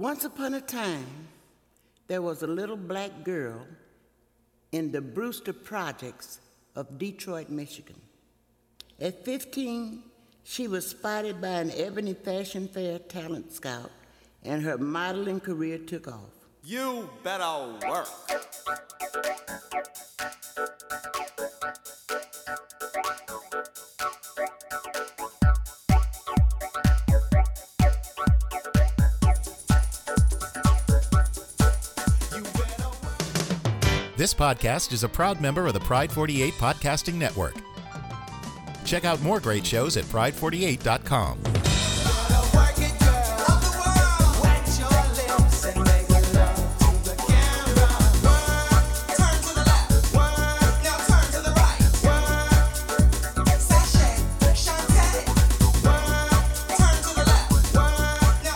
Once upon a time, there was a little black girl in the Brewster Projects of Detroit, Michigan. At 15, she was spotted by an Ebony Fashion Fair talent scout, and her modeling career took off. You better work. This podcast is a proud member of the Pride 48 Podcasting Network. Check out more great shows at pride48.com.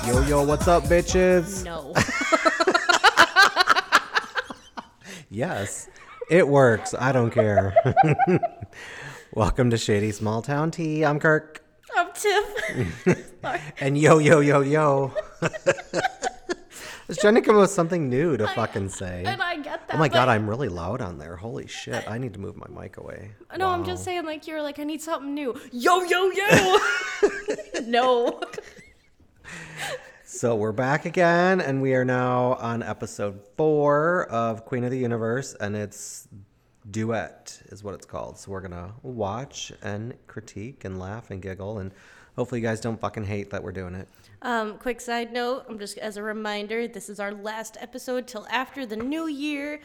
Yo, yo, what's up, bitches? No. Yes, it works. I don't care. Welcome to Shady Small Town Tea. I'm Kirk. I'm Tiff. And yo, yo, yo, yo. I was trying to come up with something new to fucking say. And I get that. Oh my god, I'm really loud on there. Holy shit. I need to move my mic away. No, I'm just saying, like, you're like, I need something new. Yo, yo, yo. no. So we're back again, and we are now on episode four of Queen of the Universe, and it's duet is what it's called. So we're gonna watch and critique and laugh and giggle, and hopefully you guys don't fucking hate that we're doing it. Um, quick side note, I'm just as a reminder, this is our last episode till after the new year.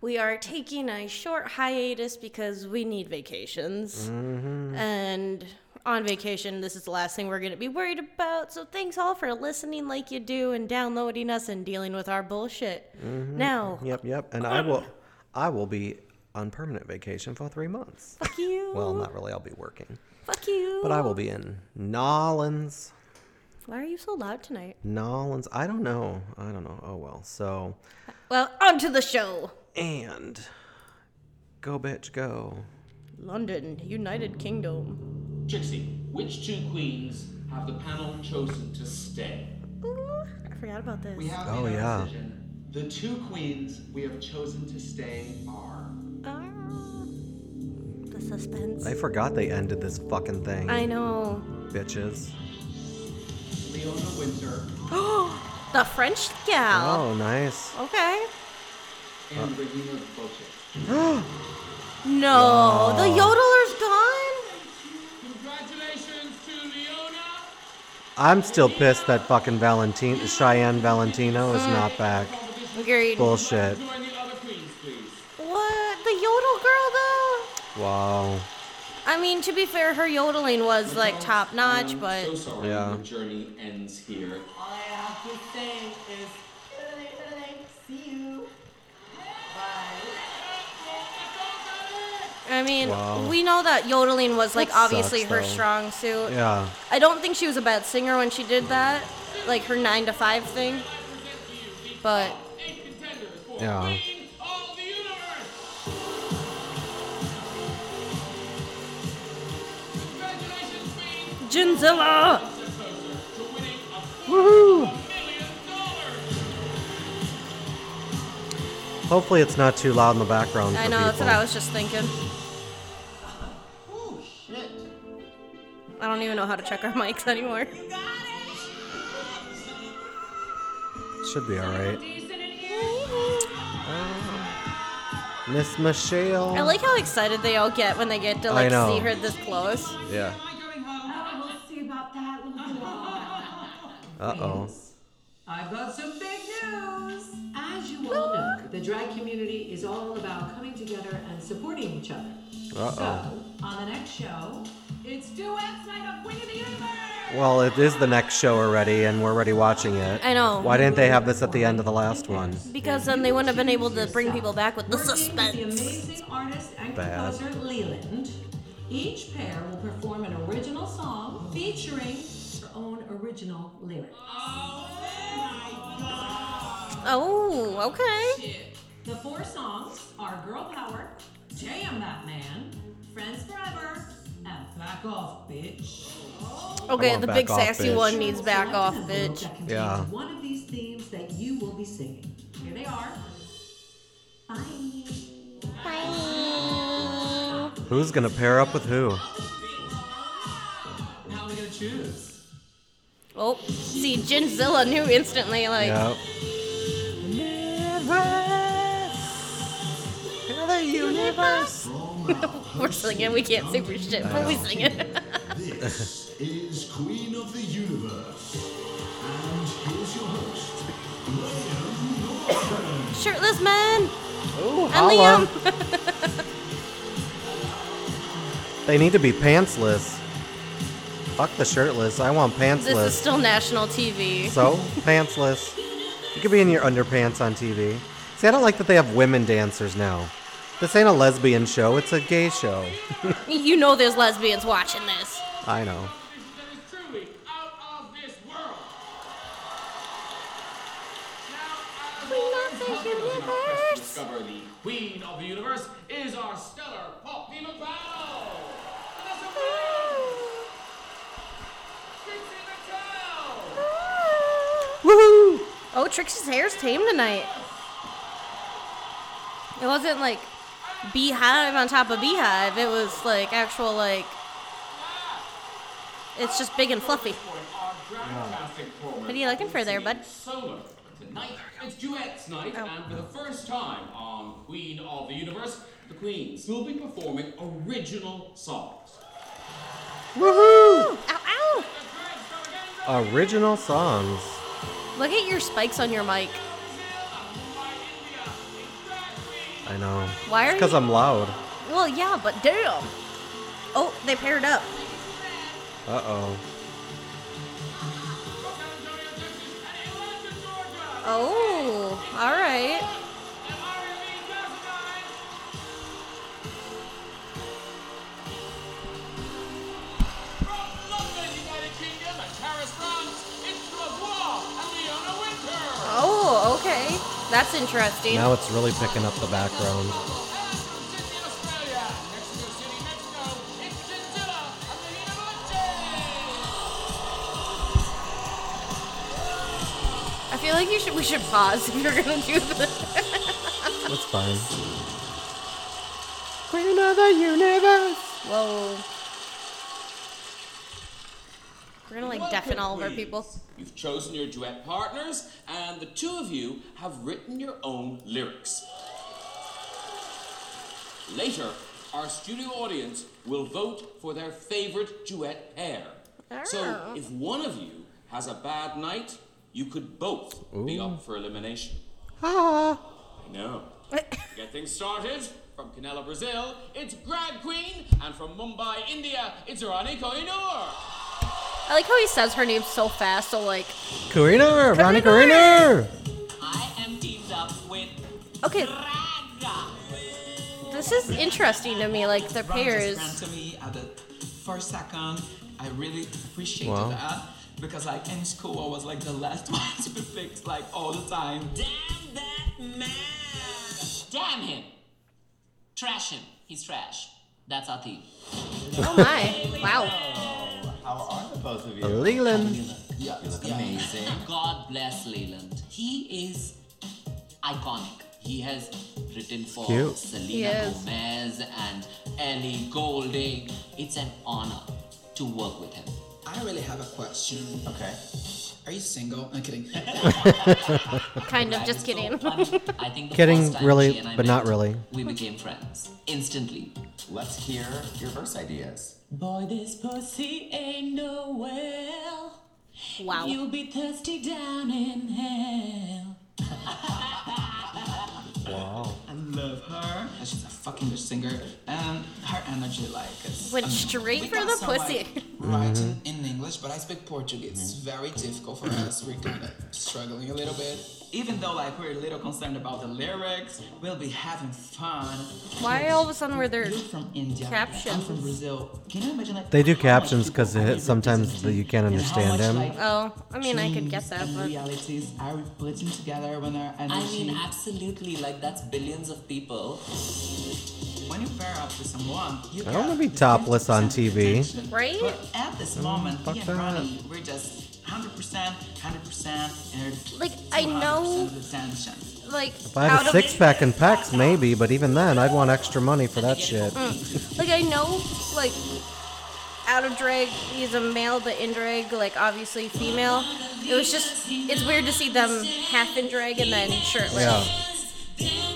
We are taking a short hiatus because we need vacations. And on vacation, this is the last thing we're going to be worried about. So thanks all for listening like you do and downloading us and dealing with our bullshit. Mm-hmm. Now, Yep, yep. And I will, I will be on permanent vacation for three months. fuck you. Well, not really. I'll be working, fuck you. but I will be in Nolans. Why are you so loud tonight? Nolans. I don't know. I don't know. Oh well. So Well, on to the show. and go, bitch, go. London, United Kingdom. Trixie, which two queens have the panel chosen to stay? Ooh, I forgot about this. We have Oh, made yeah. decision. The two queens we have chosen to stay are Ah, the suspense. I forgot they ended this fucking thing. I know. Bitches. Leona Winter Oh The French gal. Oh, nice. Okay. and Regina Voce. No, the yodeler's gone. I'm still pissed that fucking Valentine, Cheyenne Valentino is not back. Agreed. Bullshit. Join the other queens, please. What? The yodel girl though? Wow. I mean, to be fair, her yodeling was like top notch, I'm but so sorry Yeah. your journey ends here. All I have to say is, see you. Bye. I mean, Wow. we know that yodeling was like That obviously sucks, her though. strong suit. Yeah. I don't think she was a bad singer when she did that, like her nine to five thing. But Eight contenders for Yeah. Queen of the Universe! Congratulations, Queen! Ginzilla. To winning a Woohoo! Hopefully it's not too loud in the background. I know that's what. I was just thinking. I don't even know how to check our mics anymore. Should be alright. Miss Michelle. I like how excited they all get when they get to I like know. see her this close. Yeah. We'll see about that. Uh oh. I've got some big news. As you all know, the drag community is all about coming together and supporting each other. Uh So, on the next show, it's duets night of Queen of the Universe. Well, it is the next show already, and we're already watching it. I know. Why didn't they have this at the end of the last one? Because then they wouldn't have been able to bring people back with the Working with the suspense. amazing artist and Bad. composer Leland. Each pair will perform an original song featuring their own original lyrics. Oh, oh, okay. The four songs are Girl Power, Damn That Man, Friends Forever, and Back Off Bitch. Oh. Okay, the big off, sassy bitch. one needs back off, Select an envelope bitch. Yeah. One of these themes that you will be singing. Here they are. Who's gonna pair up with who? How are we gonna choose? Oh, see, Ginzilla knew instantly, like, Yep. we're singing, we can't sing for shit, but we sing it. This is Queen of the Universe. And here's your host, Liam Shirtless man! Ooh, And holla. Liam! They need to be pantsless. Fuck the shirtless. I want pantsless. This is still national TV. So, pantsless. You could be in your underpants on TV. See, I don't like that they have women dancers now. This ain't a lesbian show, it's a gay show. You know there's lesbians watching this. I know. That is truly out of this world. Now, as always, helping us in our quest to discover the Queen of the Universe is our stellar pop diva panel. Vanessa Williams, Trixie Mattel, Woohoo! Oh, Trixie's hair's tame tonight. It wasn't like beehive on top of beehive. It was like actual like. It's just big and fluffy. our What are you looking for there, bud? Solo. Tonight, it's duets night, Oh. and for the first time on Queen of the Universe, the Queens will be performing original songs. Woohoo! Ow, ow! Original songs. Look at your spikes on your mic. I know. Why are you? Because you? I'm loud. Well, yeah, but damn. Oh, they paired up. Uh oh. Oh, all right. That's interesting. Now it's really picking up the background. I feel like you should. We should pause if you're gonna do this. That's fine. Queen of the universe. Whoa. We're gonna like Welcome, deafen all of our Queens. people. You've chosen your duet partners, and the two of you have written your own lyrics. Later, our studio audience will vote for their favorite duet pair. So, Oh. if one of you has a bad night, you could both be up for elimination. Ah. I know. To get things started, from Canela, Brazil, it's Grag Queen, and from Mumbai, India, it's Rani Kohinoor. I like how he says her name so fast. So like, Karina, Ronnie Karina! Karina. I am teamed up with okay, Raga. this is interesting to me. Like the pairs. ran to me at the first second. I really appreciated Wow. that because like in school I was like the last one to be picked like all the time. Damn that man! Damn him! Trash him. He's trash. That's our team. Oh my! Wow. How are the both of you? Leland. Yeah, You look amazing. God bless Leland. He is iconic. He has written for Cute. Selena is. Gomez and Ellie Goulding. It's an honor to work with him. I really have a question. Okay. Are you single? I'm kidding. Kind of. Just kidding. I think the Kidding, first time really, she and I but not met, really. We became friends instantly. Let's hear your verse ideas. Boy, this pussy ain't no well. Wow. You'll be thirsty down in hell. Wow. I love her. And She's a fucking good singer, and her energy, like, is Went amazing. straight for the some, pussy. Like, writing mm-hmm. in English, but I speak Portuguese. It's mm-hmm. very difficult for us. We're kind of struggling a little bit. Even though, like, we're a little concerned about the lyrics, we'll be having fun. Why all of a sudden were there You're from India. I'm captions? from Brazil. Can you imagine like They do captions because sometimes representing you can't understand them. like, Oh, I mean, I could get that, and but realities are putting together when our I mean, absolutely. Like, that's billions of people. When you pair up with someone, you I don't want to be topless on TV. Right? But at this moment, fuck me and that. Rani, we're just hundred percent, hundred percent, and Like, I know- attention. Like If I had a six pack and pecs, maybe, but even then, I'd want extra money for that shit. Mm. Like I know, like out of drag he's a male, but in drag, like obviously female. It was just it's weird to see them half in drag and then shirtless. Yeah.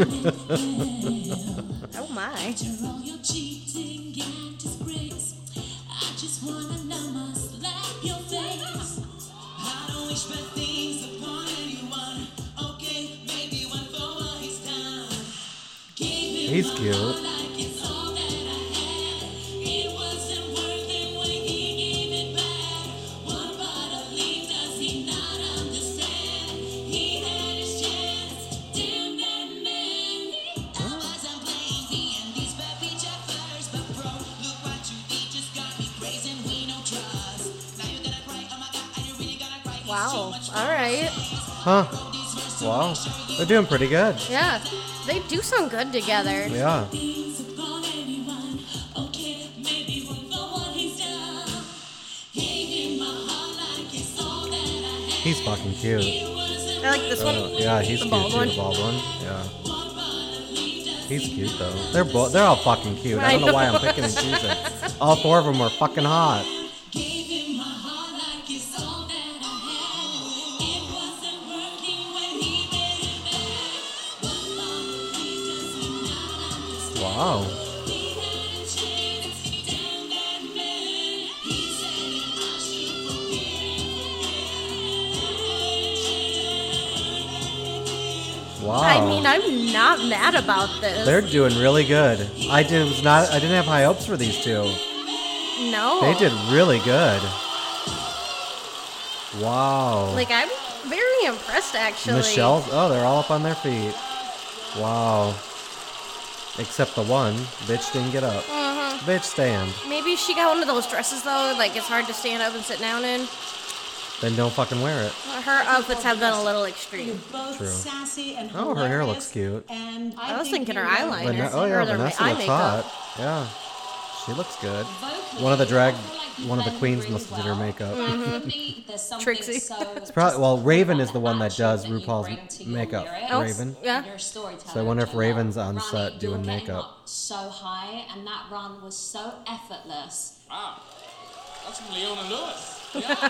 Oh my. He's cute. Huh. Wow. They're doing pretty good. Yeah. They do sound good together. Yeah. He's fucking cute. I like this one. Uh, yeah, he's The cute too. one. The bald one. Yeah. He's cute though. They're both. They're all fucking cute. I I don't know why I'm know. picking and choosing. All four of them are fucking hot. About this. They're doing really good. I did was not. I didn't have high hopes for these two. no. They did really good. Wow. Like I'm very impressed actually. Michelle. Oh, they're all up on their feet. Wow. Except the one bitch didn't get up. Mhm. Bitch stand. Maybe she got one of those dresses though, like it's hard to stand up and sit down in. Then don't fucking wear it. Her outfits have been a little extreme. Both True. sassy and Oh, her hair looks hilarious, cute. And I was think thinking her you will eyeliner. Vane- oh yeah, or their Vanessa eye looks makeup. hot. Yeah, she looks good. One of the drag, one of the queens must have did her makeup. Mhm. Trixie. It's probably well, Raven is the one that does RuPaul's makeup. Oh, Raven. Yeah. So I wonder if Raven's on set doing makeup. so high, and that run was so effortless. Wow. That's from Leona Lewis. Yeah.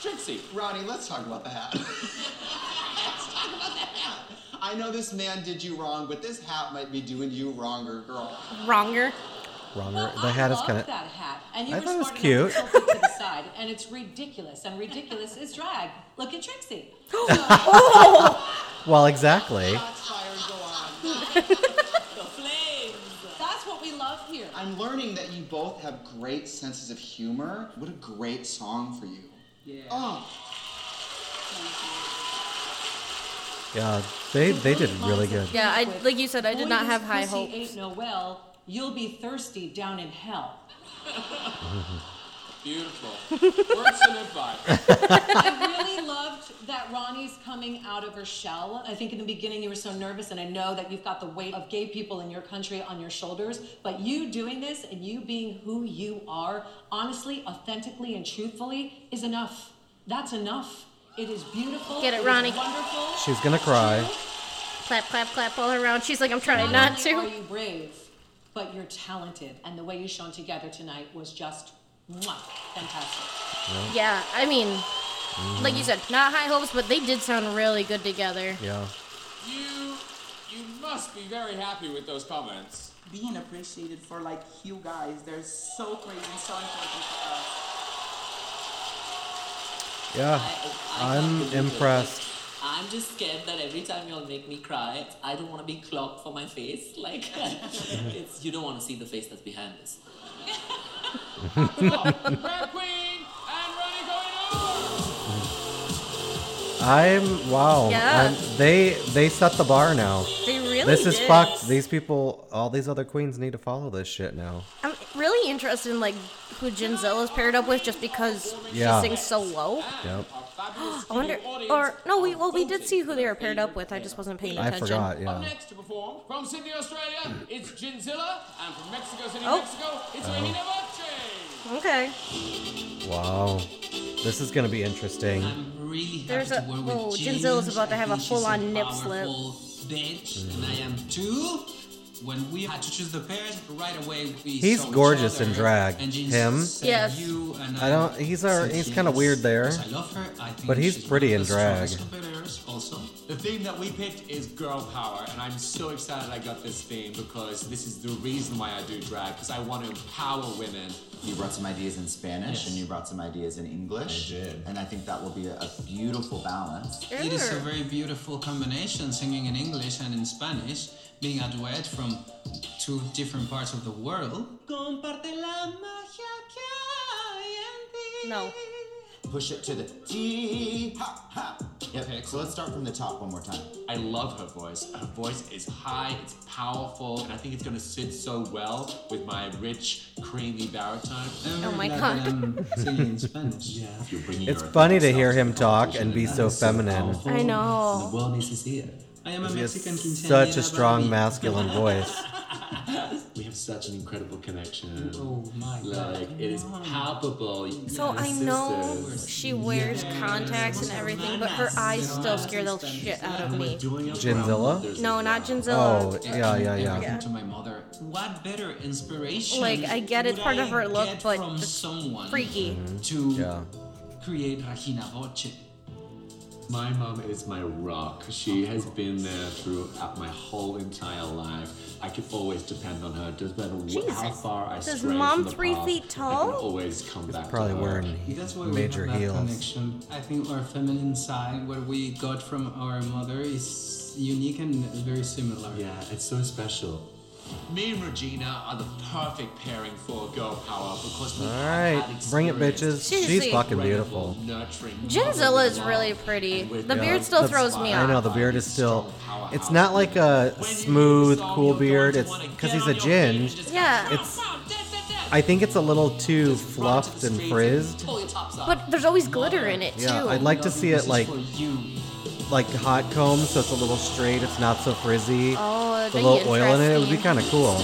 Trixie. Rani, let's talk about the hat. let's talk about the hat. I know this man did you wrong, but this hat might be doing you wronger, girl. Wronger. Wronger. The hat is kind of. that hat, and you I were thought it was cute. enough to it to the side, and it's ridiculous, and ridiculous is drag. Look at Trixie. Oh! Well, exactly. The flames. That's what we love here. I'm learning that you both have great senses of humor. What a great song for you. Yeah. Oh, Yeah, they they did really good. Yeah, I like you said, I did not have high hopes. Ain't no well. You'll be thirsty down in hell. Beautiful. Words to live by. I really loved that Rani's coming out of her shell. I think in the beginning you were so nervous, and I know that you've got the weight of gay people in your country on your shoulders. But you doing this and you being who you are, honestly, authentically, and truthfully, is enough. That's enough. It is beautiful. Get it, Rani. Wonderful. She's gonna cry. Clap, clap, clap all around. She's like, I'm trying Not not only Are you brave? But you're talented, and the way you shone together tonight was just mwah, fantastic. Yeah, I mean, like you said, not high hopes, but they did sound really good together. Yeah. You you must be very happy with those comments. Being appreciated for like you guys, they're so crazy and so important for us. Yeah, I'm impressed. I'm just scared that every time y'all make me cry, I don't want to be clocked for my face. Like, it's you don't want to see the face that's behind this. Grag Queen and Rani going over. I'm wow. Yeah. I'm, they they set the bar now. They really This is did. fucked. These people, all these other queens need to follow this shit now. I'm really interested in like who Ginzilla is paired up with, just because Yeah. she sings so low. Yep. I wonder, or no, we well we did see who they were paired up with. I just wasn't paying I attention. forgot. Up Yeah. next to perform from Sydney, Australia, it's Ginzilla, and from Mexico City, Oh. Mexico, it's Oh. Regina Voce. Okay. Wow. This is gonna be interesting. really happy There's to a- work with oh, James. Ginzilla's about to have a think she's full-on nip powerful slip. Bitch, and I am too. When we had to choose the pairs, right away we He's saw each gorgeous other, in drag. and Ginzilla Him? said Yes. You and I don't. He's our. He's kind of weird there, I love her. I think but he's pretty in drag. also. The theme that we picked is girl power, and I'm so excited I got this theme because this is the reason why I do drag, because I want to empower women. You brought some ideas in Spanish and you brought some ideas in English. I did. And I think that will be a, a beautiful balance. It is a very beautiful combination, singing in English and in Spanish, being a duet from two different parts of the world. Comparte la magia que hay en ti. No. Push it to the T. Ha, ha. Yep. Okay, so let's start from the top one more time. I love her voice. Her voice is high, it's powerful, and I think it's gonna sit so well with my rich, creamy baritone. Oh my God. singing in Spanish. Yeah, if you're bringing It's funny to hear him talk and be so feminine. I know. The world needs to see it. I am a Mexican quinceañera. such a strong Barbie. masculine voice. We have such an incredible connection. Oh my God. Like it is palpable. So We're I know she wears contacts and everything, but her eyes still scare the shit out of me. Ginzilla? No, not Ginzilla. Oh, yeah, yeah, yeah. Everything to my mother. What better inspiration? Like, I get it's would part of her look, get but from just someone freaky. Mm-hmm. to Yeah. create Regina Voce. My mom is my rock. She has been there throughout my whole entire life. I can always depend on her. Doesn't matter wh- how far I Does stray Mom from the three path, feet I tall? can always come back Probably to her. wearing That's why major we have that heels. connection. I think our feminine side, what we got from our mother, is unique and very similar. Yeah, it's so special. Me and Regina are the perfect pairing for girl power because we All have right, bring it, experience. bitches. Seriously. She's fucking beautiful. Nurturing, Ginzilla is really pretty. The her beard still The- throws me off. I off. know the beard is still. It's not like a smooth, cool beard. It's because he's a ginge. Yeah. It's. I think it's a little too fluffed and frizzed. But there's always glitter in it too. Yeah, I'd like to see it like, like hot comb, so it's a little straight. It's not so frizzy. Oh, that'd a be little oil in it. It would be kind of cool.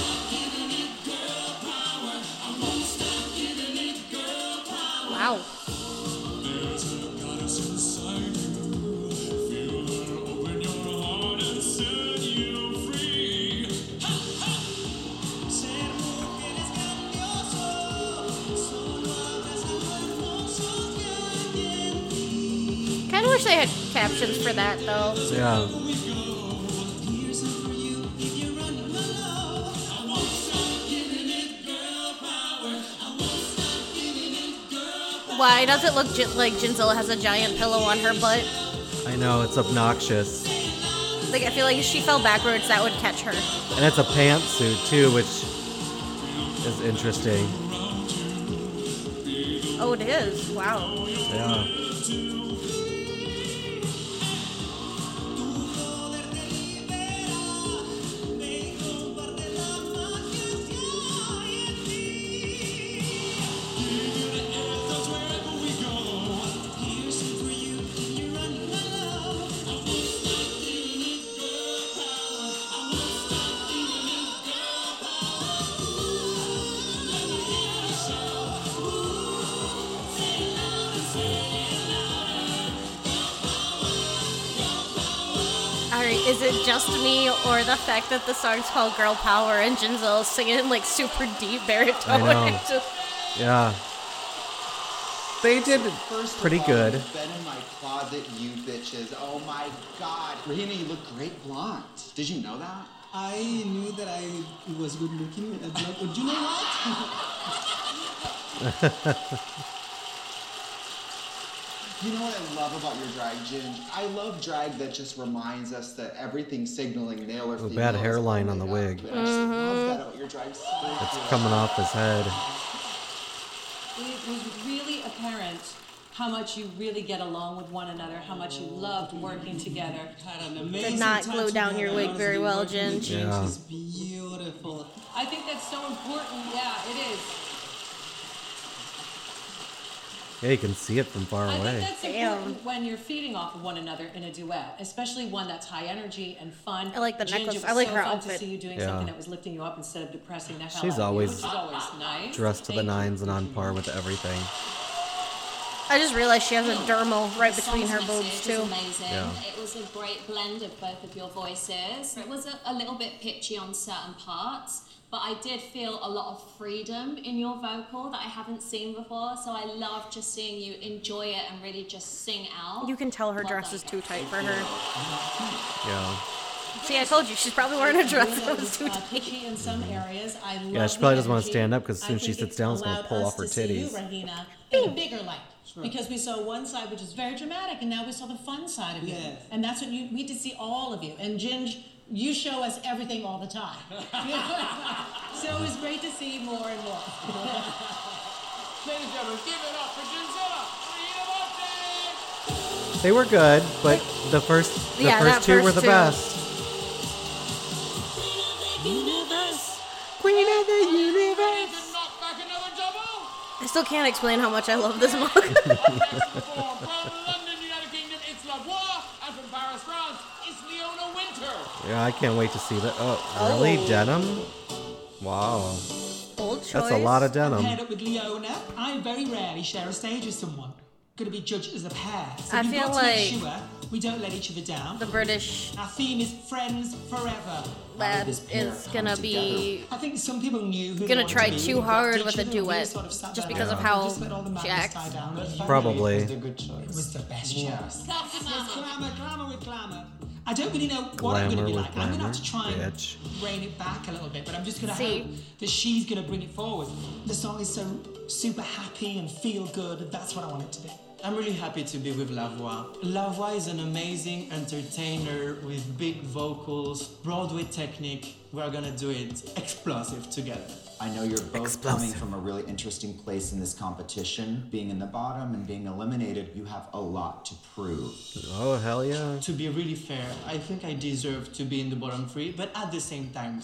That though. Yeah. Why does it look gi- like Ginzilla has a giant pillow on her butt? I know it's obnoxious, Like I feel like if she fell backwards, that would catch her. and it's a pantsuit too, which is interesting. Oh, it is. Wow. Yeah. It just me or the fact that the song's called Girl Power and Ginzilla's singing like super deep baritone? I know. Just- Yeah. They did First pretty of all, good. You've been in my closet, you bitches. Oh my god. Regina, you look great blonde. Did you know that? I knew that I was good looking. at that, But you know what? You know what I love about your drag, Ginge? I love drag that just reminds us that everything signaling male or A female. bad hairline on the only wig. up. And I just love that about your drag. So It's coming off his head. It was really apparent how much you really get along with one another, how much you loved working together. Did not glue down your wig very well, Ginge. Yeah. It's beautiful. I think that's so important. Yeah, it is. Yeah, you can see it from far I think away. that's important when you're feeding off of one another in a duet, especially one that's high energy and fun. I like the Ginger, necklace. it I was like so her fun outfit. To see you doing Yeah. something that was lifting you up instead of depressing the hell She's out of you, always which is always nice. Dressed to the nines and on par with everything. I just realized she has a dermal right The between her boobs too. amazing. Yeah. It was a great blend of both of your voices. It was a, a little bit pitchy on certain parts, but I did feel a lot of freedom in your vocal that I haven't seen before. So I love just seeing you enjoy it and really just sing out. You can tell her dress is too tight for her. Yeah. See, I told you she's probably wearing a dress that was too Uh, pitchy in some areas. I love Yeah, she the probably doesn't want to energy. stand up because as I soon as she think sits down, it's going to allowed pull us off her to see you, titties. Rahina, in a bigger light. Because we saw one side which is very dramatic, and now we saw the fun side of you. Yes. And that's what you we need to see all of you. And Ginge, you show us everything all the time. so it was great to see more and more. Ladies and gentlemen, give it up for Ginzilla. Rita Monte. They were good, but the first the Yeah, first two were the two. best. Queen of the Ready universe. to knock back another double? I still can't explain how much I love this mug. From London, United Kingdom, it's La Voix. And from Paris, France, it's Leona Winter. Yeah, I can't wait to see that. Oh, oh. really? Denim? Wow. Bold choice. That's a lot of denim. Paired up with Leona, I very rarely share a stage with someone. Going to be judged as a pair. So I we've feel got to make like sure we don't let each other down. The British Our theme is friends forever. lad is gonna be I think some people knew who they gonna try to too hard with a other and we duet sort of just down because of how just let all the she acts. Probably. It was the best choice. Glamour, glamour with glamour. I don't really know what I'm going to be like. with I'm going to have to try and bitch. rein it back a little bit, but I'm just going to See? hope that she's going to bring it forward. The song is so super happy and feel good. That's what I want it to be. I'm really happy to be with La Voix. Lavoie is an amazing entertainer with big vocals, Broadway technique. We're gonna do it explosive together. I know you're both coming from a really interesting place in this competition. Being in the bottom and being eliminated, you have a lot to prove. Oh, hell yeah. To be really fair, I think I deserve to be in the bottom three, but at the same time,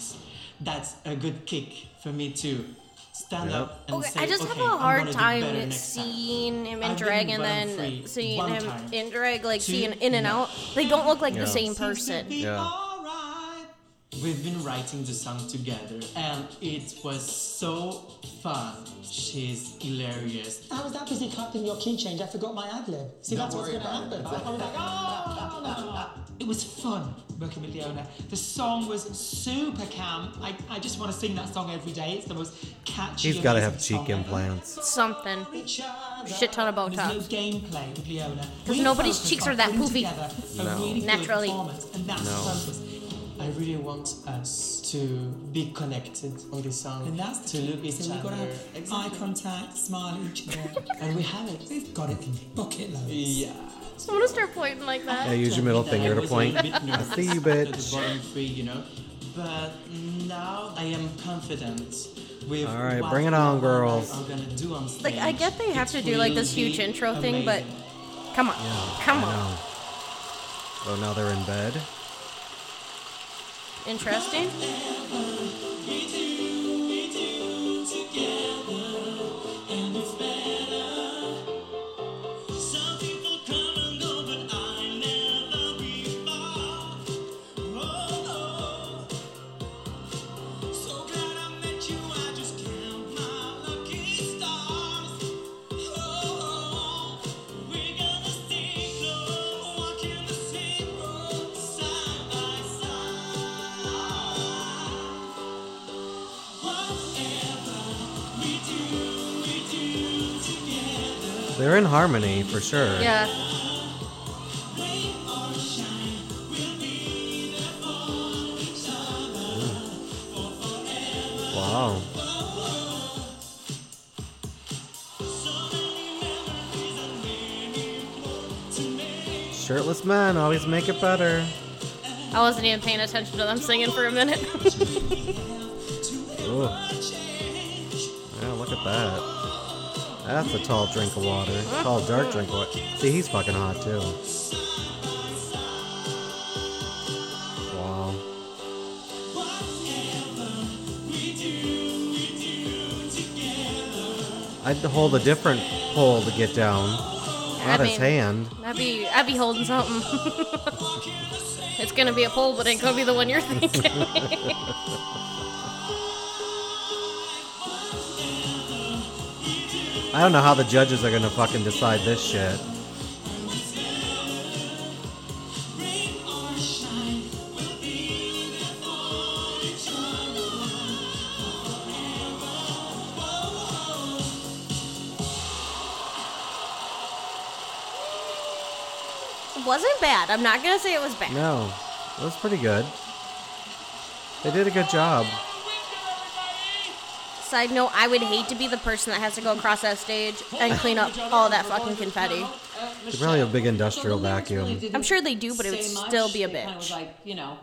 that's a good kick for me to stand Yep. up and Okay, say, I just okay, have a I'm hard gonna do better time next time." seeing him in I've drag and then seeing him time. in drag, like Two, seeing in and out. They don't look like Yeah. the same person. Yeah. We've been writing the song together, and it was so fun. She's hilarious. I was that busy clapping your key change, I forgot my ad lib. See, Don't that's what's going to about it. happen. I was like, oh, no, no. It was fun working with Leona. The song was super calm. I, I just want to sing that song every day. It's the most catchy. He's got to have cheek song ever. implants. Something. Shit ton of There's no Botox. gameplay with Leona. 'Cause We nobody's cheeks are that putting poofy. No. really Naturally. and that's No. I really want us to be connected on this song. And that's to look each so we've got to have Exactly. eye contact, smile each other. and we have it. We've got it in bucket loads. Yeah. I'm gonna start pointing like that. Yeah, use your middle finger to was a point. bit I see you, after The bitch. bottom three, you know, but now I am confident with. All right, what bring it we on, are girls. gonna do on stage. Like I get they have to do like will this huge be intro thing, but amazing. come on, come I on. know. Oh, now they're in bed. Interesting. They're in harmony for sure. Yeah. Mm. Wow. Shirtless men always make it better. I wasn't even paying attention to them singing for a minute. Yeah, look at that. That's a tall drink of water. Tall, dark drink of water. See, he's fucking hot too. Wow. I'd hold a different pole to get down. Not I his hand. I'd be, I'd be holding something. it's gonna be a pole, but it ain't gonna be the one you're thinking. I don't know how the judges are gonna fucking decide this shit. it wasn't bad. I'm not gonna say it was bad. No, it was pretty good. They did a good job. Side note, I would hate to be the person that has to go across that stage and clean up all that fucking confetti. They probably have a big industrial vacuum. I'm sure they do, but it would still be a It kind of like, you know,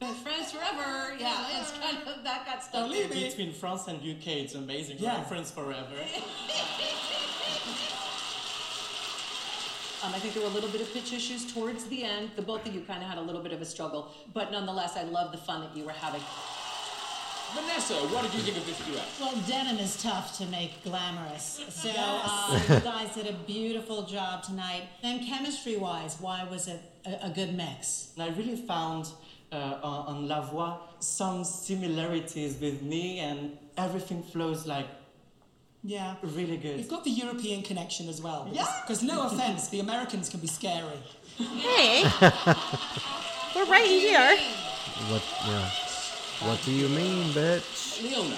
best friends forever. Yeah, it's kind of that got stuck in me. Between France and UK, it's amazing. Yeah. We're friends forever. Um, I think there were a little bit of pitch issues towards the end. The both of you kind of had a little bit of a struggle, but nonetheless, I love the fun that you were having. Vanessa, what did you think of this duet? Well, denim is tough to make glamorous. So uh, you guys did a beautiful job tonight. Then chemistry-wise, why was it a, a good mix? I really found uh, on, on La Voix some similarities with me, and everything flows like Yeah. really good. You've got the European connection as well. Yeah. Because no offense, the Americans can be scary. Hey, we're right here. What? Yeah. What do you mean, bitch? Leona.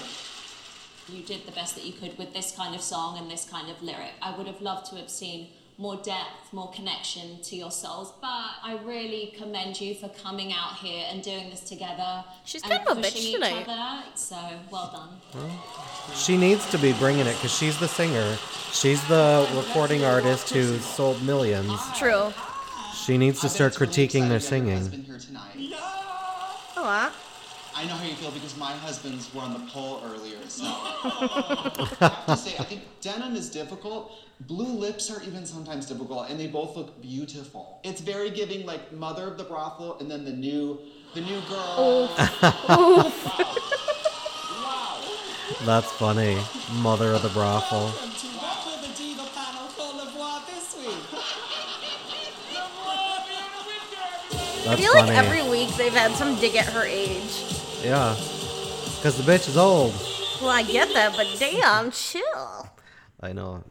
You did the best that you could with this kind of song and this kind of lyric. I would have loved to have seen more depth, more connection to your souls, but I really commend you for coming out here and doing this together. She's and kind of a pushing bitch each tonight. Other, so well done. She needs to be bringing it because she's the singer. She's the recording artist who sold millions. True. She needs to start critiquing their singing. husband here tonight. Aw. I know how you feel because my husbands were on the poll earlier, so. I have to say, I think denim is difficult. Blue lips are even sometimes difficult, and they both look beautiful. It's very giving, like mother of the brothel, and then the new, the new girl. That's funny. Mother of the brothel. Welcome to Rock with the Diva panel called La Voix this week. I feel funny. like every week they've had some dig at her age. Yeah. Because the bitch is old. Well, I get that, but damn, chill. I know.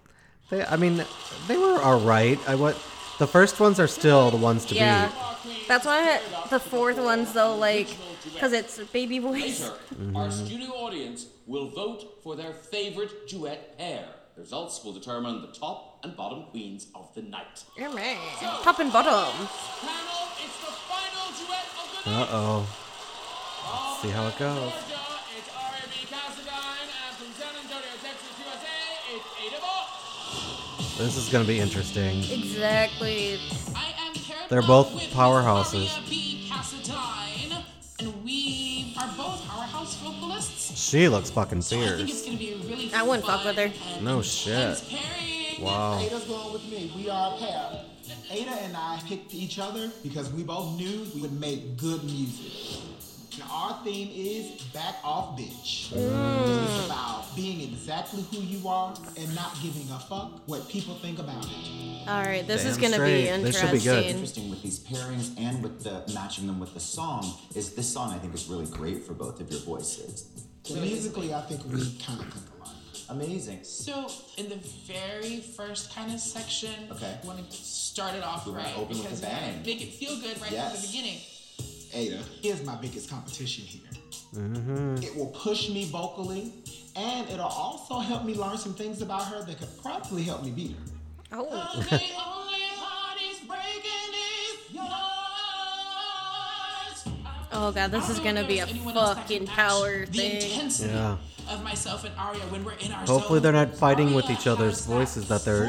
They, I mean, they were alright. I what. The first ones are still the ones to Yeah. beat. That's why the fourth one's though, like, because it's baby voice. Later, Mm-hmm. our studio audience will vote for their favorite duet pair. The results will determine the top and bottom queens of the night. Yeah, man. Top and bottom. Panel, it's the final duet of the Uh oh. Let's see how it goes. It's Aria B. Cassadine, and from San Antonio, Texas, USA, it's Ada Vox. This is gonna be interesting. Exactly. They're both powerhouses. Aria B. Cassadine, and we are both powerhouse. She looks fucking So I think it's fierce. be really I wouldn't fuck with her. No shit. Wow. Ada's going with me. We are a pair. Ada and I picked each other because we both knew we would make good music. And our theme is back off bitch. Mm. It's about being exactly who you are and not giving a fuck what people think about it. All right, this is gonna be straight. This should be good. interesting. interesting with these pairings and with the matching them with the song is this song I think is really great for both of your voices. So musically, I think we kind of think alike. Amazing. So in the very first kind of section, Okay. we want to start it off We right open with because the we gotta bang. make it feel good right from the beginning. Ada is my biggest competition here. Mm-hmm. It will push me vocally, and it'll also help me learn some things about her that could probably help me beat her. Oh. Oh god, this is gonna be a fucking power The thing. intensity Yeah. Of myself and Arya when we're in our Hopefully zone. they're not fighting with each other's has that voices, that they're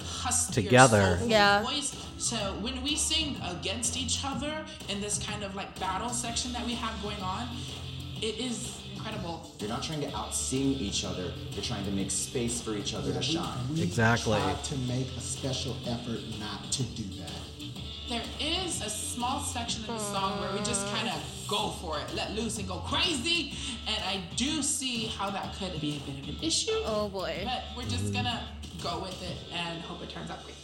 huskier, together. Yeah. Voice. So when we sing against each other in this kind of like battle section that we have going on, it is incredible. You're not trying to out sing each other. You're trying to make space for each other to shine. We Exactly. tried to make a special effort not to do that. There is a small section of the song where we just kind of go for it, let loose and go crazy. And I do see how that could be a bit of an issue. Oh boy. But we're just gonna go with it and hope it turns out great.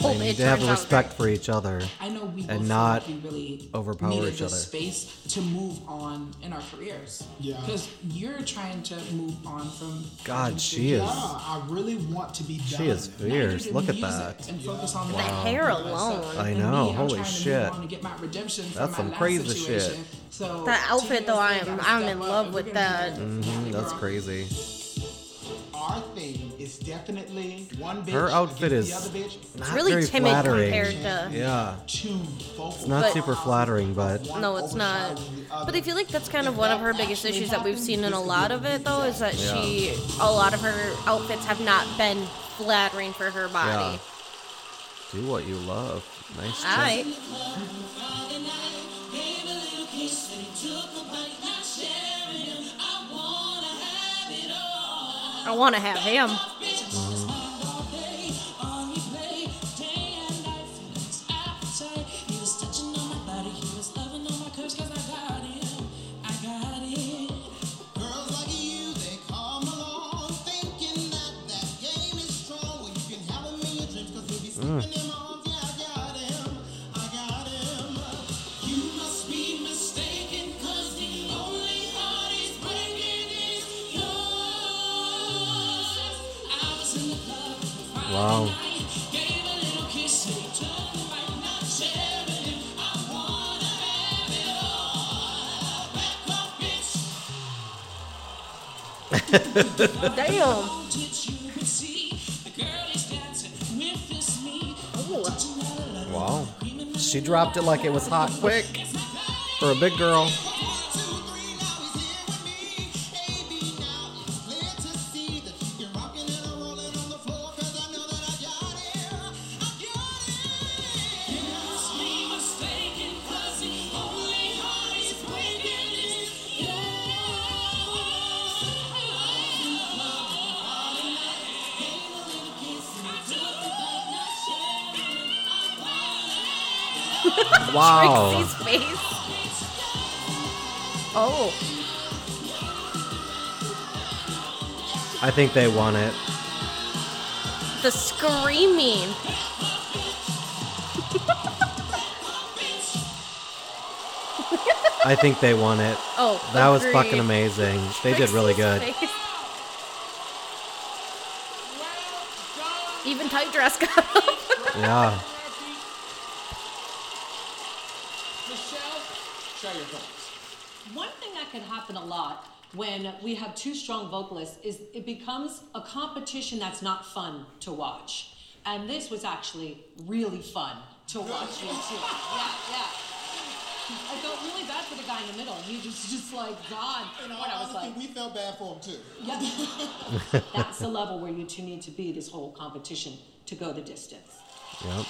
Hope They need to have turns respect for each other I know we and feel not like we really overpower needed each other. space to move on in our careers. Yeah. Because you're trying to move on from. God, she is. Yeah, I really want to be done. She is fierce. Look at that. And focus on The hair alone. I know, me, I'm holy to shit. to get my redemption That's my some last crazy shit. So That outfit, though, I am I'm in love with we're gonna that. hmm that's crazy. Our theme is definitely one bitch Her outfit is the other bitch. not really very timid flattering. compared to- Yeah, it's not But- super flattering, but No, it's not. But I feel like that's kind of one of her biggest issues that we've seen in a lot of it, though, is that she, a lot of her outfits have not been flattering for her yeah. body. Do what you love. Nice. All right. I want to have him. Bitch. Damn. Wow. She dropped it like it was hot quick for a big girl. Wow. Trixie's face. Oh, I think they won it. the screaming. I think they won it. Oh, that was fucking amazing. They did really good. Face. Even tight dress got up. Yeah. Michelle, share your thoughts. One thing that could happen a lot when we have two strong vocalists is it becomes a competition that's not fun to watch. And this was actually really fun to watch you two. Yeah, yeah. I felt really bad for the guy in the middle. He was just like, God. In all What I was like, we felt bad for him too. yeah. That's the level where you two need to be this whole competition to go the distance. Yep.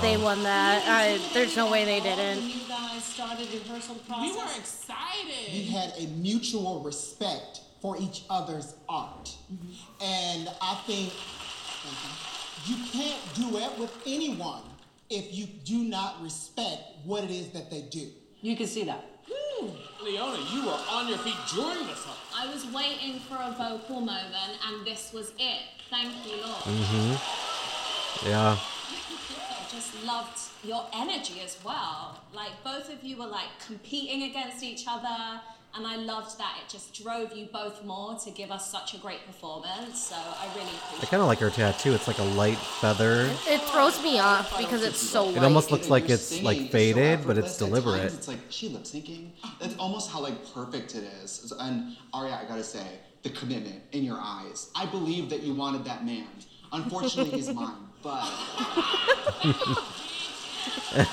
They won that. I, there's no way they didn't. you guys started rehearsal process. We were excited. We had a mutual respect for each other's art. And I think you can't duet with anyone if you do not respect what it is that they do. You can see that. Leona, you were on your feet during the song. I was waiting for a vocal moment, and this was it. Thank you, Lord. Mm-hmm. Yeah. I just loved your energy as well. Like both of you were like competing against each other, and I loved that. It just drove you both more to give us such a great performance. So I really I kind of like her tattoo. It's like a light feather. It throws me off because it's so It almost looks like it's singing, like so faded, but it's deliberate. It's like she lip syncing. That's almost how like perfect it is. And Aria, I gotta say, the commitment in your eyes. I believe that you wanted that man. Unfortunately, he's mine. But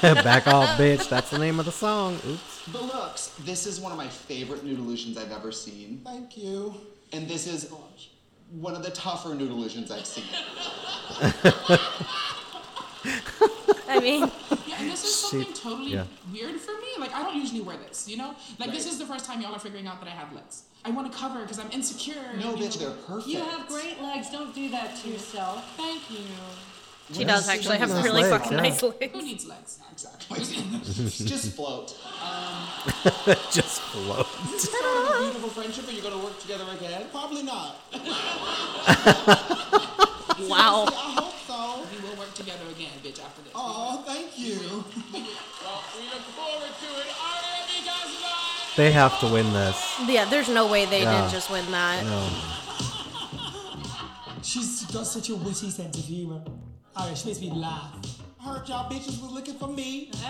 Back off, bitch. That's the name of the song. Oops. the looks. This is one of my favorite nude illusions I've ever seen. Thank you. And this is one of the tougher nude illusions I've seen. I mean, Yeah, and this this is She- something totally yeah. weird for me. Like I don't usually wear this, you know. Like this Right. is the first time y'all are figuring out that I have legs. I want to cover because I'm insecure. No, you bitch, know. they're perfect. You have great legs. Don't do that to yourself. Thank you. She does actually have nice really legs, fucking yeah. nice legs. Who needs legs? Exactly. Just float. Just float. Is this the start of a beautiful friendship? Are you going to work together again? Probably not. Wow. I hope so. We will work together again, bitch. After this. Oh, thank you. Well, we look forward to it. Aria They have to win this. Yeah, there's no way they Yeah. didn't just win that. No. She's got such a witty sense of humor. Oh, she makes me laugh. Heard y'all bitches was looking for me.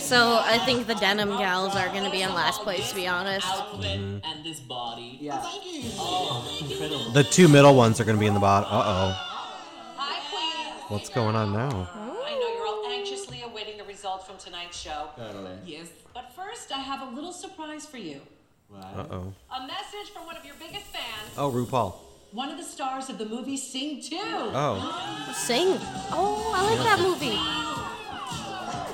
So I think the denim gals are gonna be in last place, to be honest. Outfit and this body. Yeah. Thank you. Oh, incredible. The two middle ones are going to be in the bottom. Uh oh. Hi, Queen. What's going on now? I know you're all anxiously awaiting the results from tonight's show. Totally. Yes. But first, I have a little surprise for you. Uh oh. A message from one of your biggest fans. Oh, RuPaul. One of the stars of the movie Sing 2. Oh. Sing. Oh, I like that movie.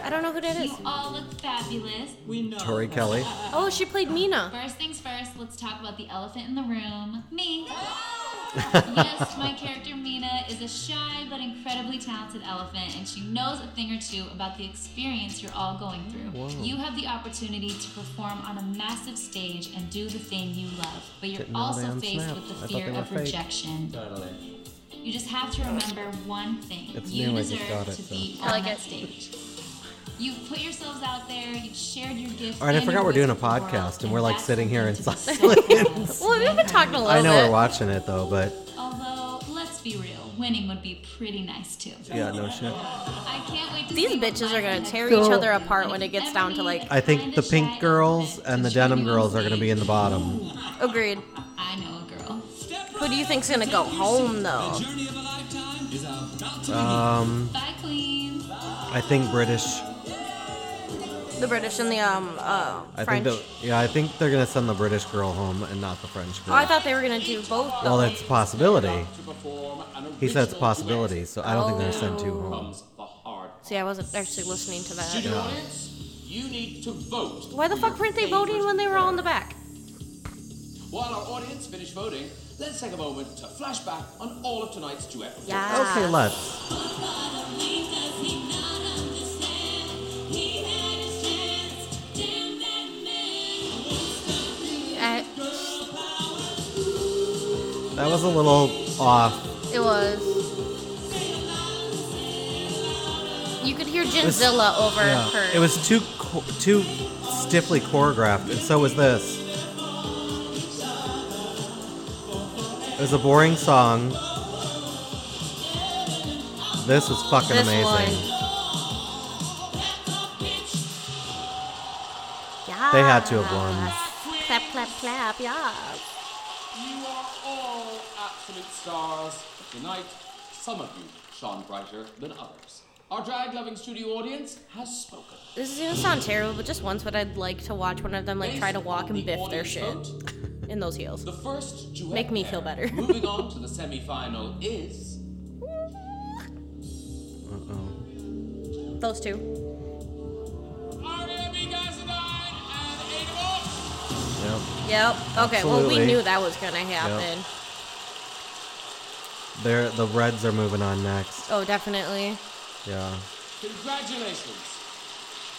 I don't know who that is. You all look fabulous. We know. Tori Kelly. Oh, she played Meena. First things first, let's talk about the elephant in the room. Me. Oh! yes, my character Meena is a shy but incredibly talented elephant, and she knows a thing or two about the experience you're all going through. Whoa. You have the opportunity to perform on a massive stage and do the thing you love, but you're Didn't know they also faced unsnapped. with I the thought fear they were of fake. rejection. Totally. You just have to remember one thing. It's you new, I just deserve got it, to so. be I on like that it. stage. You've put yourselves out there, you've shared your gifts. All right, I forgot we're doing a voice with the world, podcast and we're like sitting here in something to be silence. Well, we've been talking a little I know bit. we're watching it though, but Although, let's be real, winning would be pretty nice too. yeah, no shit. I can't wait to These see bitches are gonna tear So- each other apart when it gets down to like. I think the pink girls and the denim girls are going to be in the bottom. Agreed. I know a girl. Who do you think's gonna go home though? Um, Bye, Queen. I think British. The British and the um uh I French. think the, yeah, I think they're gonna send the British girl home and not the French oh, girl. I thought they were gonna do both. Though. well, that's a possibility. To perform an He said it's a possibility, so I don't think they're gonna send two home. comes the hard See, I wasn't actually listening to that. Studio audience, you need to vote. Why the fuck weren't they voting when they were all in the back? While our audience finish voting, let's take a moment to flashback on all of tonight's duets. Yeah. Okay, let's. That was a little off. it was. You could hear Gingzilla over yeah, her. It was too too stiffly choreographed, and so was this. It was a boring song. This was fucking This amazing. They had to have won. Clap, clap, clap, yeah. You are all absolute stars. Tonight, some of you shone brighter than others. Our drag loving studio audience has spoken. This is gonna sound terrible, but just once, but I'd like to watch one of them like try to walk and biff their shit in those heels. The first duet Make me pair feel better. moving on to the semi-final is Those two. Aria Mikasa and Ada Vox. Yep. Yep. Okay. Well, we knew that was gonna happen. They're, the Reds are moving on next. Oh, definitely. Yeah. Congratulations.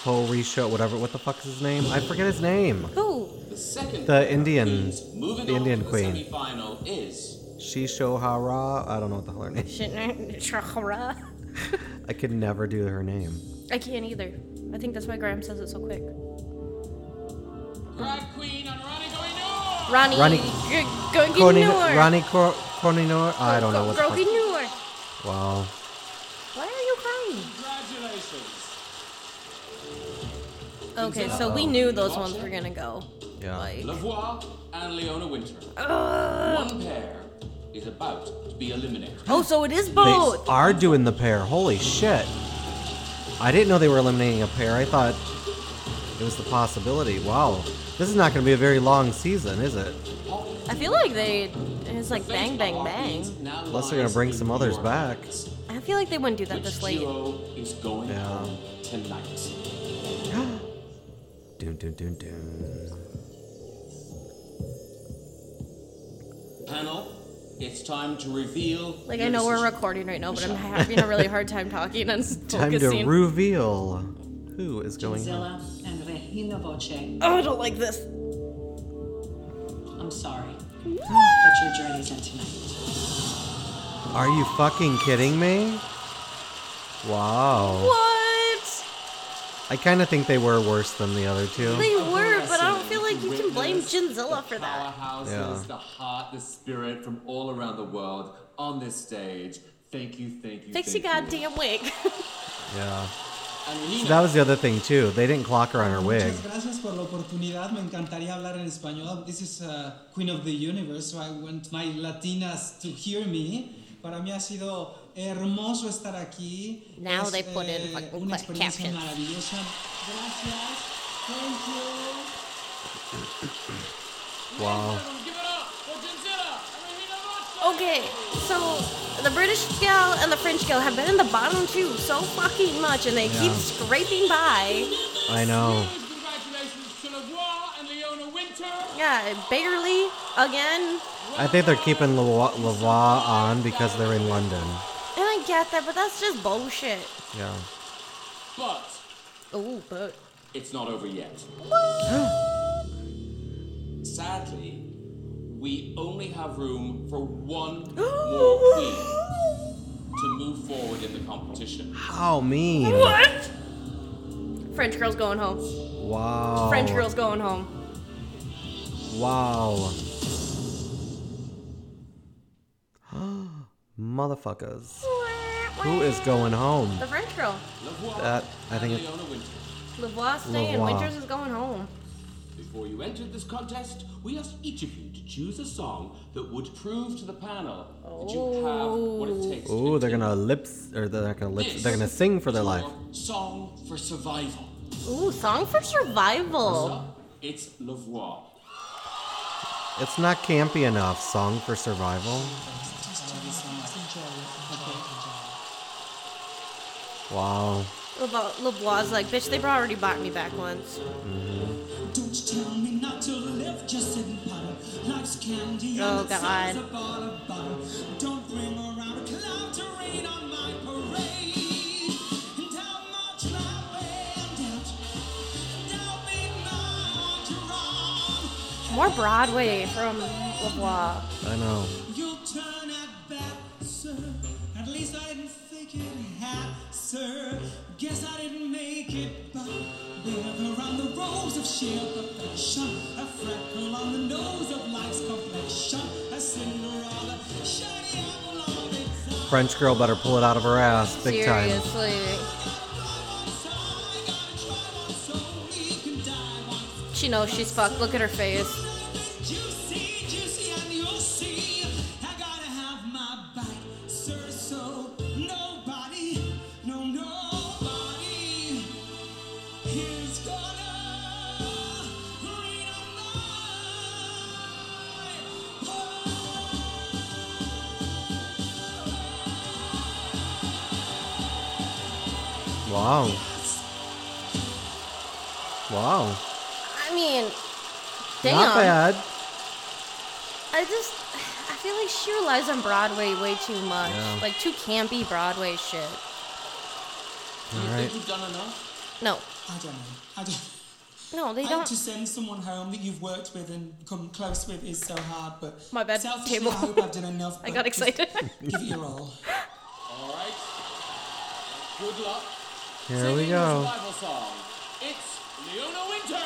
Horisho, whatever. What the fuck is his name? I forget his name. Who? The second The Indian, moving the on Indian to the queen. semi-final is Shisho Hara. I don't know what the hell her name. Shit. I could never do her name. I can't either. I think that's why Graham says it so quick. drag queen and Ronnie Ronnie. Ronnie- G- Go Koni, Ginor. Ronnie Cor- Koninor. I don't know what the Go fuck. Ginor. Wow. Why are you crying? Congratulations. Okay, so we knew those ones were gonna go. Yeah. Like. La Voix and Leona Winter. Ugh. One pair is about to be eliminated. Oh, so it is both. They are doing the pair. Holy shit. I didn't know they were eliminating a pair. I thought it was the possibility. Wow. This is not going to be a very long season, is it? I feel like they. It's like bang, bang, bang. Unless they're going to bring some others back. I feel like they wouldn't do that this late. duo is going Yeah. home tonight? Dun, dun, dun, dun. Panel, it's time to reveal. Like I know we're recording right now, but I'm having a really hard time talking and stuff. Time to focusing. reveal who is going home. Zilla Voce. Oh, I don't like this. I'm sorry, but your journey's in tonight. Are you fucking kidding me? Wow. What? I kind of think they were worse than the other two. They were, but I don't feel like you can blame Gingzilla for that. Powerhouses, Yeah. the heart, the spirit from all around the world on this stage. Thank you, thank you. Fix thank your you. goddamn wig. Yeah. So that was the other thing too. They didn't clock her on her wig. Muchas gracias por la oportunidad. Me encantaría hablar en español. This is uh, Queen of the Universe, so I want my Latinas to hear me. Para mí ha sido hermoso estar aquí. Now Es, they put in eh, una cla- experiencia captions. maravillosa. Gracias. Thank you. Wow. Okay, so the British gal and the French gal have been in the bottom two so fucking much, and they keep scraping by. I know. Congratulations to La Voix and Leona Winter. Yeah, barely again. I think they're keeping La Voix Lavoie on because they're in London. And I get that, but that's just bullshit. Yeah. But Oh, but it's not over yet. Sadly, we only have room for one more queen to move forward in the competition. How mean. What? French girl's going home. Wow. French girl's going home. Wow. Motherfuckers. Who is going home? The French girl. That I think it's Leona Winter. La Voix staying. La Voix. Winters is going home. Before you entered this contest, we asked each of you to choose a song that would prove to the panel that you have what it takes Oh, they're gonna lips or they're gonna lips. They're gonna sing for their life. Song for Survival. Ooh, song for survival. So, it's La Voix. It's not campy enough. Song for survival. Wow. Lavo- La Voix's like, bitch, they already bought me back once. Don't tell me not to live, just sit and. Life's candy Oh, and the size God. of ball of butter. Don't bring around a cloud to rain on my parade. And how much my band out. Don't be much. More Broadway from La Voix. I know. You'll turn at bat, sir. At least I didn't think it had, sir. Guess I didn't make it, but whether on the rose of sheer perfection, a freckle on the nose of life's complexion, a Cinderella, shiny apple on its French girl better pull it out of her ass, big time. Seriously. She knows she's fucked. Look at her face. Not bad. I just, I feel like she relies on Broadway way too much. Yeah. Like too campy Broadway shit. Do you Alright. think you've done enough? No. I don't know. I don't. No, they I don't. To send someone home that you've worked with and come close with is so hard, but My bad, selfishly, table. I hope I've done enough. I got excited. Give it your all. All right. Good luck. Here Singing we go. survival song. It's Leona Winter.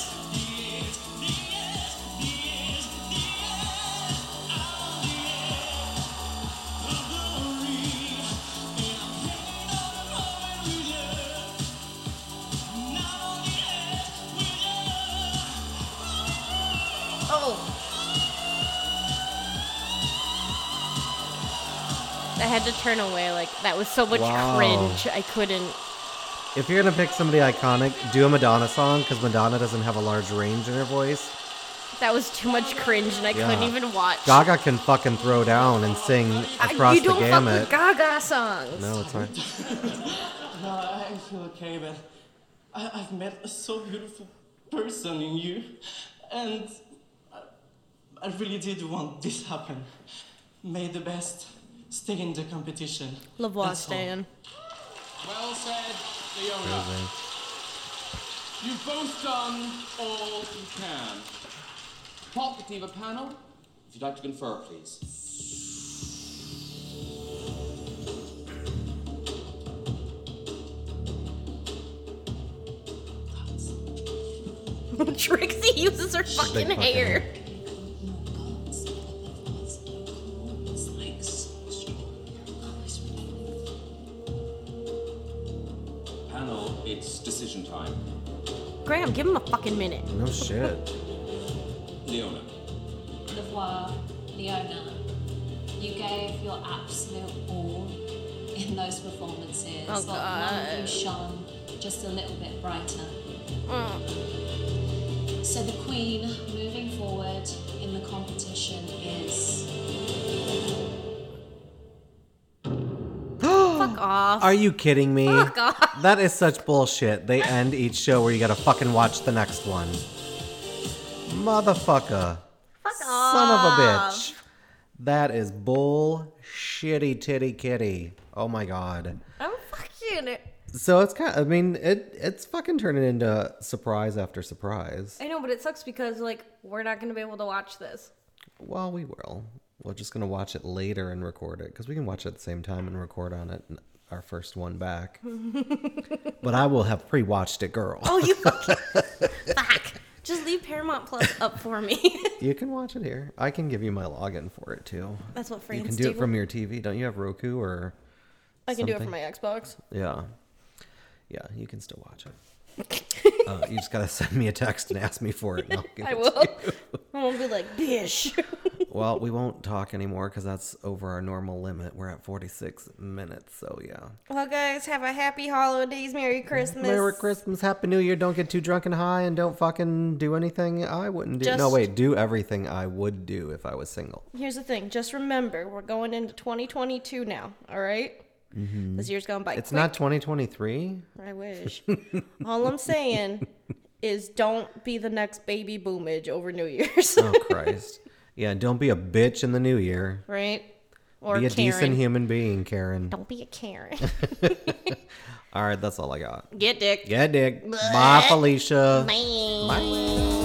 turn away. Like that was so much Wow. cringe. I couldn't. If you're gonna pick somebody iconic, do a Madonna song because Madonna doesn't have a large range in her voice. That was too much cringe, and I couldn't even watch. Gaga can fucking throw down and sing across I- across you the don't fuck gamut. with Gaga songs. No, it's not. No, I feel okay, but I, I've met a so beautiful person in you, and I, I really did want this happen. May the best stay in the competition. La voix That's all. Well said, Leona. You've both done all you can. Pop the Diva panel, if you'd like to confer, please. Trixie uses her fucking fucking hair. Panel, Graham, give him a fucking minute. No shit. Leona. Devoir, Leona, you gave your absolute all in those performances. Oh, but one of you shone just a little bit brighter. Mm. So the queen moving forward in the competition off. Are you kidding me? Fuck off. That is such bullshit. They end each show where you gotta fucking watch the next one. Motherfucker. Fuck Son of a bitch. That is bull shitty titty kitty. Oh my god. I'm fucking. So it's kind of, I mean, it it's fucking turning into surprise after surprise. I know, but it sucks because like we're not gonna be able to watch this. Well, we will. We're just gonna watch it later and record it because we can watch it at the same time and record on it. Our first one back. But I will have pre-watched it, girl. Oh, you fucking fuck. Just leave Paramount Plus up for me. You can watch it here. I can give you my login for it too. That's what friends You can do do. it from your TV. Don't you have Roku or? I can do it from my Xbox. Yeah, yeah. You can still watch it. uh, you just gotta send me a text and ask me for it. And I'll give I it to will. you. I won't be like, bish. Well, we won't talk anymore because that's over our normal limit. We're at 46 minutes, so yeah. well, guys, have a happy holidays, Merry Christmas. Merry Christmas, Happy New Year. Don't get too drunk and high, and don't fucking do anything I wouldn't do. no, wait, do everything I would do if I was single. Here's the thing. Just remember, we're going into 2022 now. All right? Mhm. This year's gone by. It's quick. not 2023. I wish. All I'm saying is don't be the next baby boomage over New Year's. oh Christ. Yeah, don't be a bitch in the new year. right? Or be a Karen. decent human being, Karen. Don't be a Karen. All right, that's all I got. Get dick. Get dick. Bye. Felicia. Bye. Bye.